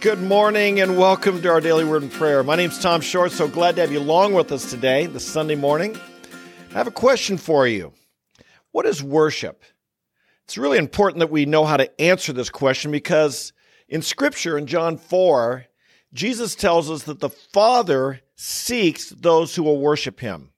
Good morning and welcome to our daily word and prayer. My name's Tom Short, so glad to have you along with us today, this Sunday morning. I have a question for you. What is worship? It's really important that we know how to answer this question because in Scripture, in John 4, Jesus tells us that the Father seeks those who will worship him.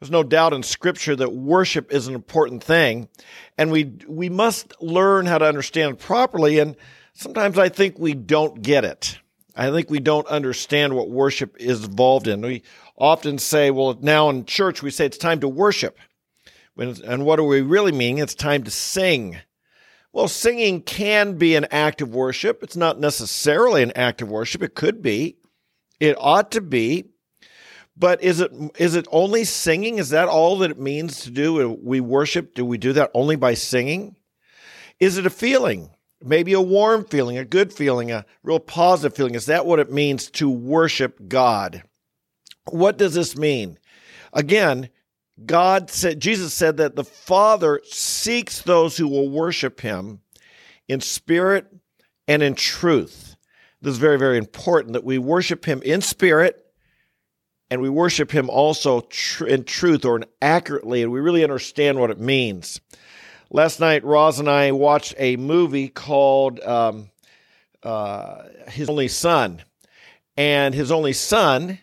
There's no doubt in Scripture that worship is an important thing, and we, we must learn how to understand it properly. And sometimes I think we don't get it. I think we don't understand what worship is involved in. We often say, well, now in church, we say it's time to worship. And what do we really mean? It's time to sing. Well, singing can be an act of worship. It's not necessarily an act of worship. It could be. It ought to be. But is it is it only singing? Is that all that it means to do? We worship. Do we do that only by singing? Is it a feeling? Maybe a warm feeling, a good feeling, a real positive feeling. Is that what it means to worship God? What does this mean? Again, God said, Jesus said that the Father seeks those who will worship him in spirit and in truth. This is very, very important that we worship him in spirit and we worship him also tr- in truth or accurately, and we really understand what it means. Last night, Roz and I watched a movie called um, uh, His Only Son. And His Only Son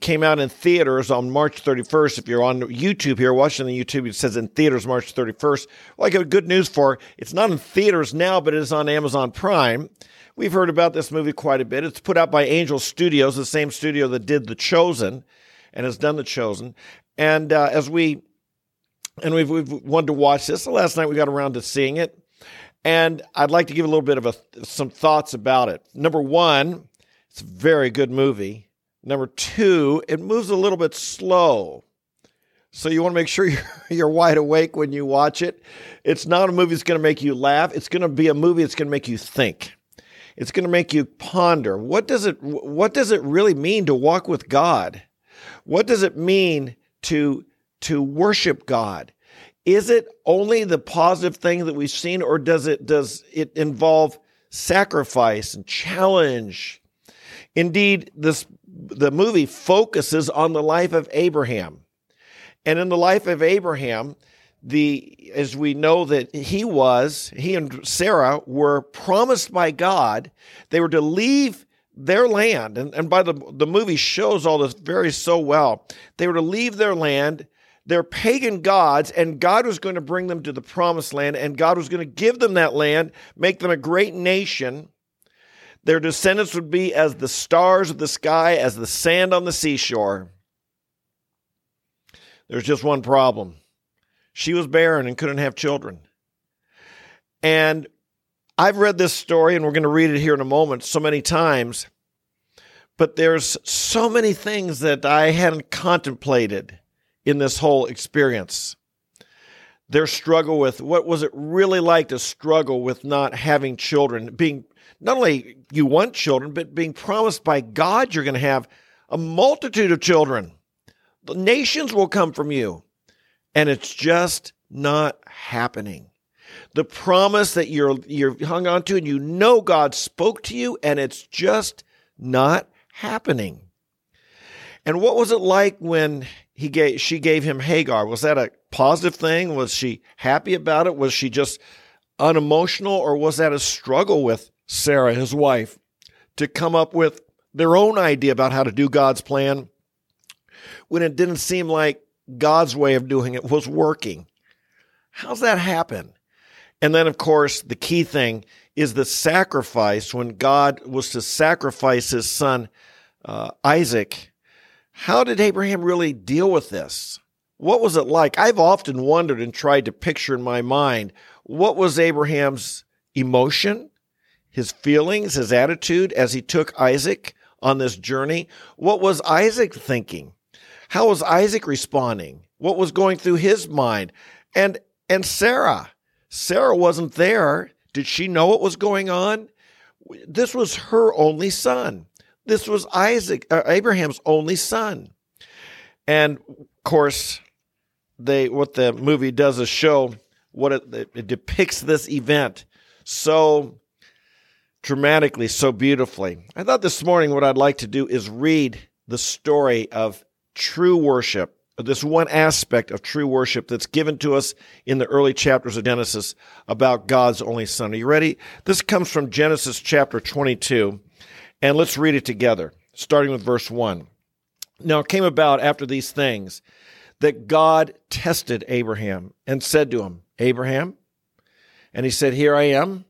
came out in theaters on March 31st. If you're on YouTube here watching the YouTube, it says in theaters March 31st. Well, I got good news for it's not in theaters now, but it is on Amazon Prime. We've heard about this movie quite a bit. It's put out by Angel Studios, the same studio that did The Chosen and has done The Chosen. And uh, as we and we've, we've wanted to watch this. So last night we got around to seeing it, and I'd like to give a little bit of a, some thoughts about it. Number one, it's a very good movie. Number two, it moves a little bit slow. So you want to make sure you're, you're wide awake when you watch it. It's not a movie that's going to make you laugh. It's going to be a movie that's going to make you think. It's going to make you ponder. What does it what does it really mean to walk with God? What does it mean to to worship God? Is it only the positive thing that we've seen, or does it does it involve sacrifice and challenge? Indeed, this the movie focuses on the life of Abraham. And in the life of Abraham, the as we know that he was, he and Sarah were promised by God, they were to leave their land. And, and by the the movie shows all this very so well. They were to leave their land their pagan gods, and God was going to bring them to the promised land, and God was going to give them that land, make them a great nation. Their descendants would be as the stars of the sky, as the sand on the seashore. There's just one problem she was barren and couldn't have children. And I've read this story, and we're going to read it here in a moment so many times, but there's so many things that I hadn't contemplated in this whole experience. Their struggle with what was it really like to struggle with not having children, being not only you want children, but being promised by God you're going to have a multitude of children. The nations will come from you. And it's just not happening. The promise that you're you're hung on to and you know God spoke to you and it's just not happening. And what was it like when he gave she gave him Hagar. Was that a positive thing? Was she happy about it? Was she just unemotional or was that a struggle with Sarah, his wife, to come up with their own idea about how to do God's plan when it didn't seem like God's way of doing it was working? How's that happen? And then, of course, the key thing is the sacrifice when God was to sacrifice his son uh, Isaac how did Abraham really deal with this? What was it like? I've often wondered and tried to picture in my mind what was Abraham's emotion, his feelings, his attitude as he took Isaac on this journey. What was Isaac thinking? How was Isaac responding? What was going through his mind? And and Sarah, Sarah wasn't there. Did she know what was going on? This was her only son. This was Isaac, uh, Abraham's only son. And of course, they what the movie does is show what it, it depicts this event so dramatically, so beautifully. I thought this morning what I'd like to do is read the story of true worship, this one aspect of true worship that's given to us in the early chapters of Genesis about God's only Son. Are you ready? This comes from Genesis chapter 22, and let's read it together, starting with verse 1. Now it came about after these things that God tested Abraham and said to him, Abraham, and he said, Here I am.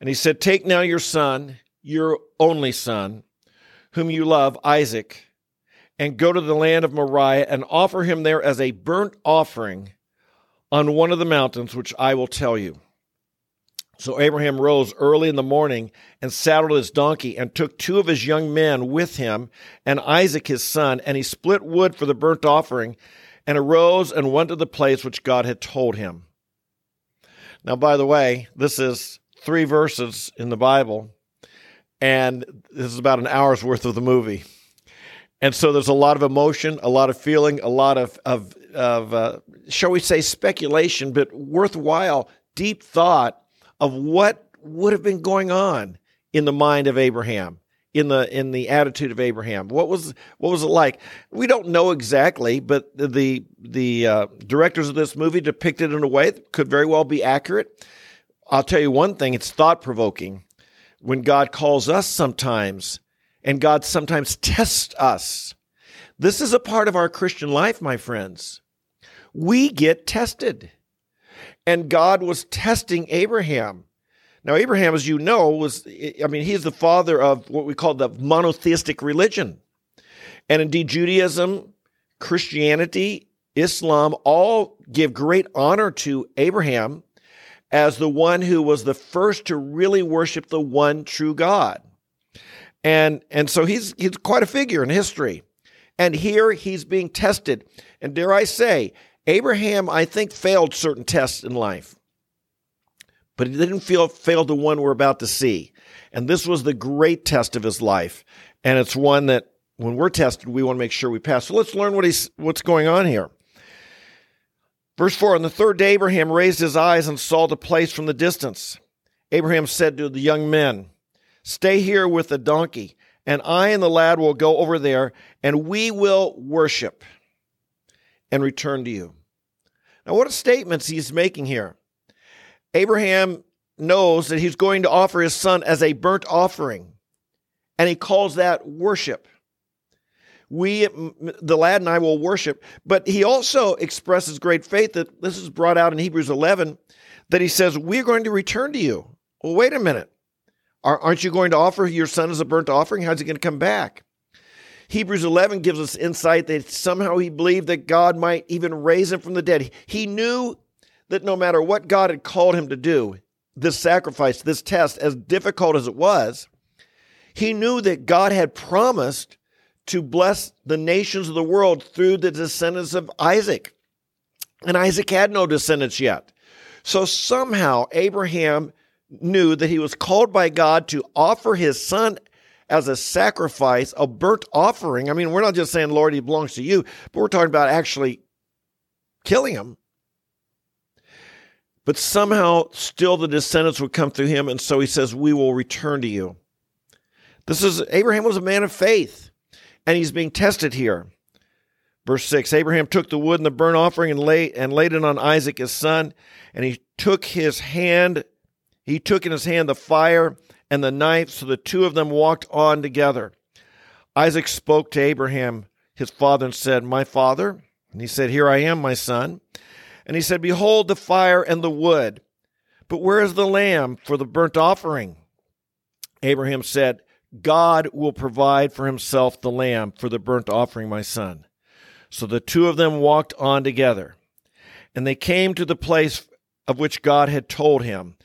And he said, Take now your son, your only son, whom you love, Isaac, and go to the land of Moriah and offer him there as a burnt offering on one of the mountains which I will tell you. So Abraham rose early in the morning and saddled his donkey and took two of his young men with him and Isaac his son, and he split wood for the burnt offering and arose and went to the place which God had told him. Now, by the way, this is three verses in the Bible, and this is about an hour's worth of the movie. And so there's a lot of emotion, a lot of feeling, a lot of, of, of uh, shall we say, speculation, but worthwhile, deep thought of what would have been going on in the mind of Abraham, in the in the attitude of Abraham. What was what was it like? We don't know exactly, but the the uh, directors of this movie depicted in a way that could very well be accurate. I'll tell you one thing: it's thought provoking when God calls us sometimes, and God sometimes tests us. This is a part of our Christian life, my friends. We get tested and God was testing Abraham. Now, Abraham, as you know, was, I mean, he's the father of what we call the monotheistic religion. And indeed, Judaism, Christianity, Islam all give great honor to Abraham as the one who was the first to really worship the one true God. And, and so he's, he's quite a figure in history. And here he's being tested. And dare I say, Abraham, I think, failed certain tests in life, but he didn't feel, fail the one we're about to see. And this was the great test of his life. And it's one that when we're tested, we want to make sure we pass. So let's learn what he's, what's going on here. Verse 4 On the third day, Abraham raised his eyes and saw the place from the distance. Abraham said to the young men, Stay here with the donkey, and I and the lad will go over there, and we will worship and return to you. Now, what statements he's making here? Abraham knows that he's going to offer his son as a burnt offering, and he calls that worship. We, the lad and I, will worship, but he also expresses great faith that this is brought out in Hebrews 11 that he says, We're going to return to you. Well, wait a minute. Aren't you going to offer your son as a burnt offering? How's he going to come back? Hebrews 11 gives us insight that somehow he believed that God might even raise him from the dead. He knew that no matter what God had called him to do, this sacrifice, this test, as difficult as it was, he knew that God had promised to bless the nations of the world through the descendants of Isaac. And Isaac had no descendants yet. So somehow Abraham knew that he was called by God to offer his son as a sacrifice, a burnt offering. I mean, we're not just saying, Lord, he belongs to you, but we're talking about actually killing him. But somehow, still the descendants would come through him. And so he says, We will return to you. This is Abraham was a man of faith, and he's being tested here. Verse 6 Abraham took the wood and the burnt offering and, lay, and laid it on Isaac his son, and he took his hand, he took in his hand the fire and the knife. So the two of them walked on together. Isaac spoke to Abraham, his father, and said, My father? And he said, Here I am, my son. And he said, Behold the fire and the wood, but where is the lamb for the burnt offering? Abraham said, God will provide for himself the lamb for the burnt offering, my son. So the two of them walked on together. And they came to the place of which God had told him.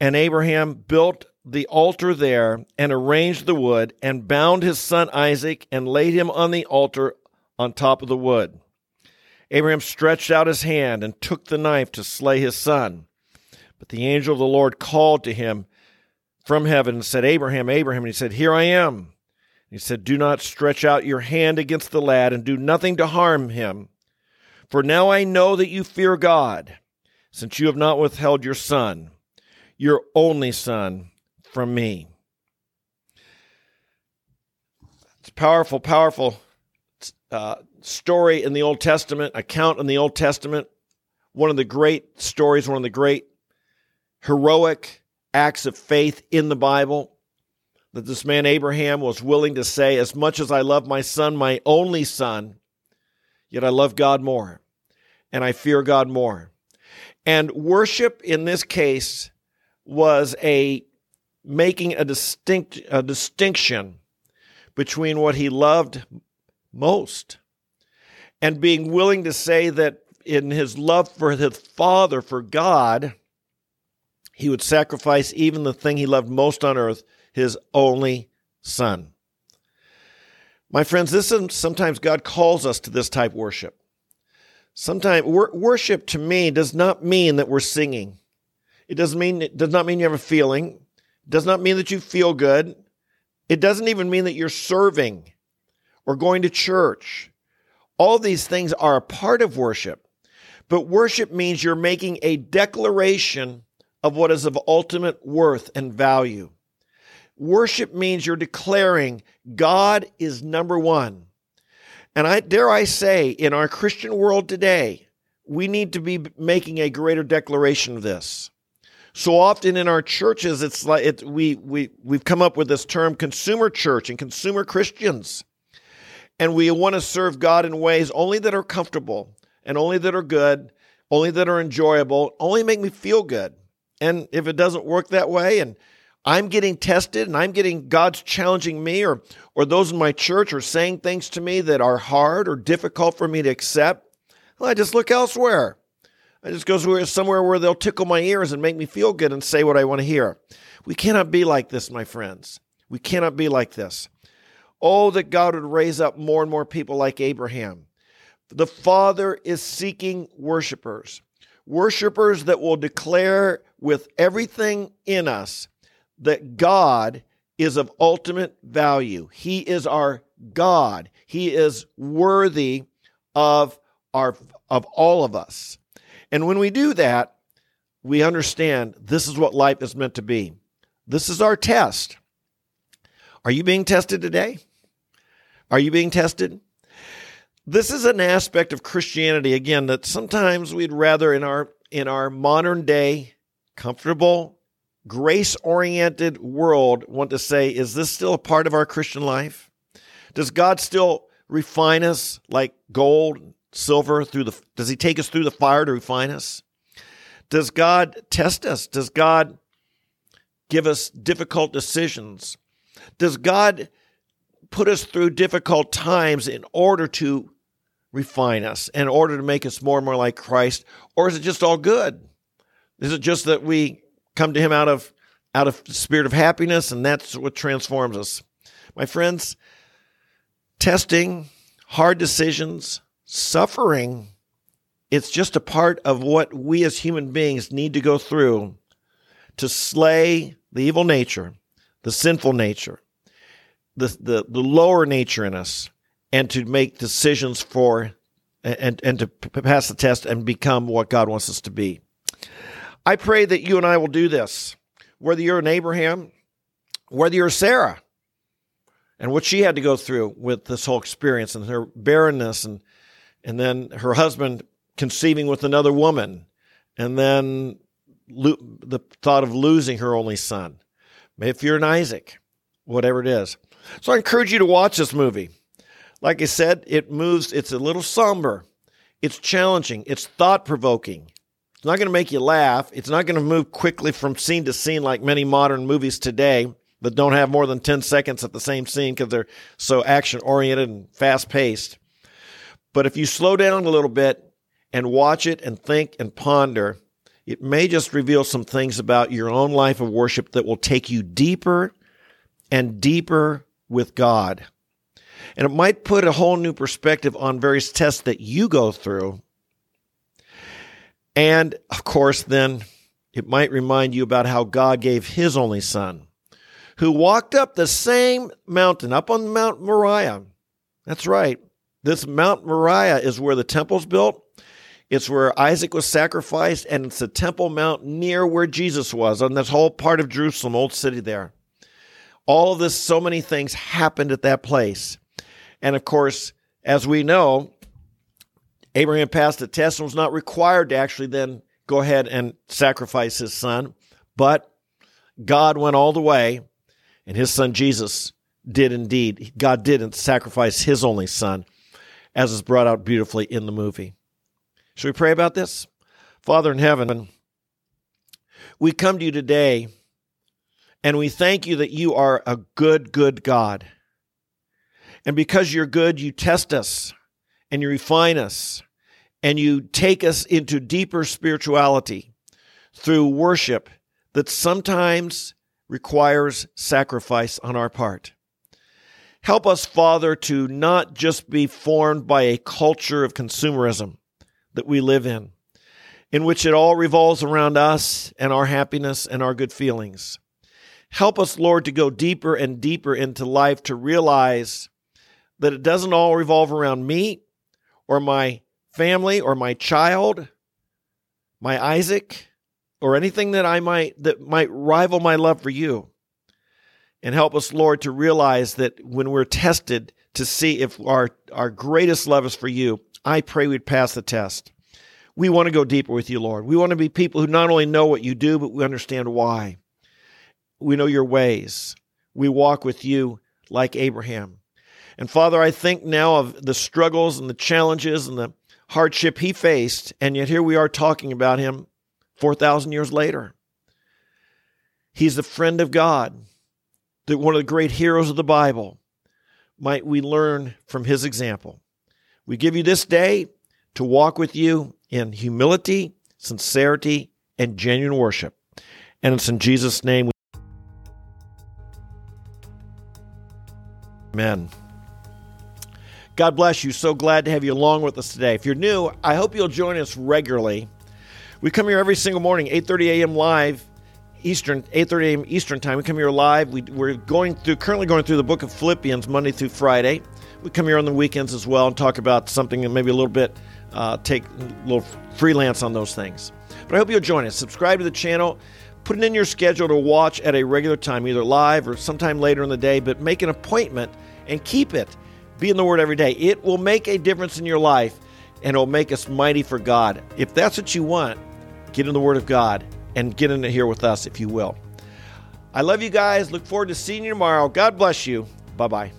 And Abraham built the altar there and arranged the wood and bound his son Isaac and laid him on the altar on top of the wood. Abraham stretched out his hand and took the knife to slay his son. But the angel of the Lord called to him from heaven and said, Abraham, Abraham. And he said, Here I am. And he said, Do not stretch out your hand against the lad and do nothing to harm him. For now I know that you fear God, since you have not withheld your son, your only son from me. It's powerful, powerful uh, story in the Old Testament, account in the Old Testament. One of the great stories, one of the great heroic acts of faith in the Bible that this man Abraham was willing to say, As much as I love my son, my only son, yet I love God more and I fear God more. And worship in this case was a making a distinct a distinction between what he loved most and being willing to say that in his love for his father for God he would sacrifice even the thing he loved most on earth his only son. My friends this is sometimes God calls us to this type worship. Sometimes worship to me does not mean that we're singing it doesn't mean it does not mean you have a feeling. It does not mean that you feel good. It doesn't even mean that you're serving or going to church. All these things are a part of worship. But worship means you're making a declaration of what is of ultimate worth and value. Worship means you're declaring God is number one. And I dare I say, in our Christian world today, we need to be making a greater declaration of this. So often in our churches, it's like it, we we we've come up with this term consumer church and consumer Christians, and we want to serve God in ways only that are comfortable and only that are good, only that are enjoyable, only make me feel good. And if it doesn't work that way, and I'm getting tested and I'm getting God's challenging me, or or those in my church are saying things to me that are hard or difficult for me to accept, well, I just look elsewhere. I just go somewhere where they'll tickle my ears and make me feel good and say what I want to hear. We cannot be like this, my friends. We cannot be like this. Oh, that God would raise up more and more people like Abraham. The Father is seeking worshipers, worshipers that will declare with everything in us that God is of ultimate value. He is our God. He is worthy of our of all of us. And when we do that, we understand this is what life is meant to be. This is our test. Are you being tested today? Are you being tested? This is an aspect of Christianity again that sometimes we'd rather in our in our modern day comfortable grace-oriented world want to say is this still a part of our Christian life? Does God still refine us like gold silver through the does he take us through the fire to refine us? Does God test us? Does God give us difficult decisions? Does God put us through difficult times in order to refine us, in order to make us more and more like Christ? Or is it just all good? Is it just that we come to him out of out of spirit of happiness and that's what transforms us? My friends, testing, hard decisions, suffering, it's just a part of what we as human beings need to go through to slay the evil nature, the sinful nature, the, the, the lower nature in us, and to make decisions for and, and to pass the test and become what God wants us to be. I pray that you and I will do this, whether you're an Abraham, whether you're Sarah, and what she had to go through with this whole experience and her barrenness and and then her husband conceiving with another woman, and then lo- the thought of losing her only son. If you're an Isaac, whatever it is. So I encourage you to watch this movie. Like I said, it moves, it's a little somber, it's challenging, it's thought provoking. It's not going to make you laugh. It's not going to move quickly from scene to scene like many modern movies today that don't have more than 10 seconds at the same scene because they're so action oriented and fast paced. But if you slow down a little bit and watch it and think and ponder, it may just reveal some things about your own life of worship that will take you deeper and deeper with God. And it might put a whole new perspective on various tests that you go through. And of course, then it might remind you about how God gave his only son, who walked up the same mountain, up on Mount Moriah. That's right. This Mount Moriah is where the temple's built. It's where Isaac was sacrificed, and it's the Temple Mount near where Jesus was, on this whole part of Jerusalem, old city there. All of this, so many things happened at that place. And of course, as we know, Abraham passed the test and was not required to actually then go ahead and sacrifice his son. But God went all the way, and his son Jesus did indeed. God didn't sacrifice his only son, as is brought out beautifully in the movie. Should we pray about this? Father in heaven, we come to you today and we thank you that you are a good, good God. And because you're good, you test us and you refine us and you take us into deeper spirituality through worship that sometimes requires sacrifice on our part. Help us, Father, to not just be formed by a culture of consumerism that we live in, in which it all revolves around us and our happiness and our good feelings. Help us, Lord, to go deeper and deeper into life to realize that it doesn't all revolve around me or my family or my child, my Isaac, or anything that I might that might rival my love for you. And help us, Lord, to realize that when we're tested to see if our, our greatest love is for you, I pray we'd pass the test. We want to go deeper with you, Lord. We want to be people who not only know what you do, but we understand why. We know your ways. We walk with you like Abraham. And Father, I think now of the struggles and the challenges and the hardship he faced, and yet here we are talking about him 4,000 years later. He's the friend of God, the, one of the great heroes of the Bible. Might we learn from his example? We give you this day to walk with you in humility, sincerity, and genuine worship. And it's in Jesus' name. Amen. God bless you. So glad to have you along with us today. If you're new, I hope you'll join us regularly. We come here every single morning, 8:30 a.m. live Eastern, 8:30 a.m. Eastern time. We come here live. We, we're going through, currently going through the book of Philippians Monday through Friday. We come here on the weekends as well and talk about something and maybe a little bit, uh, take a little freelance on those things. But I hope you'll join us. Subscribe to the channel. Put it in your schedule to watch at a regular time, either live or sometime later in the day. But make an appointment and keep it. Be in the Word every day. It will make a difference in your life and it will make us mighty for God. If that's what you want, get in the Word of God and get into here with us if you will. I love you guys. Look forward to seeing you tomorrow. God bless you. Bye bye.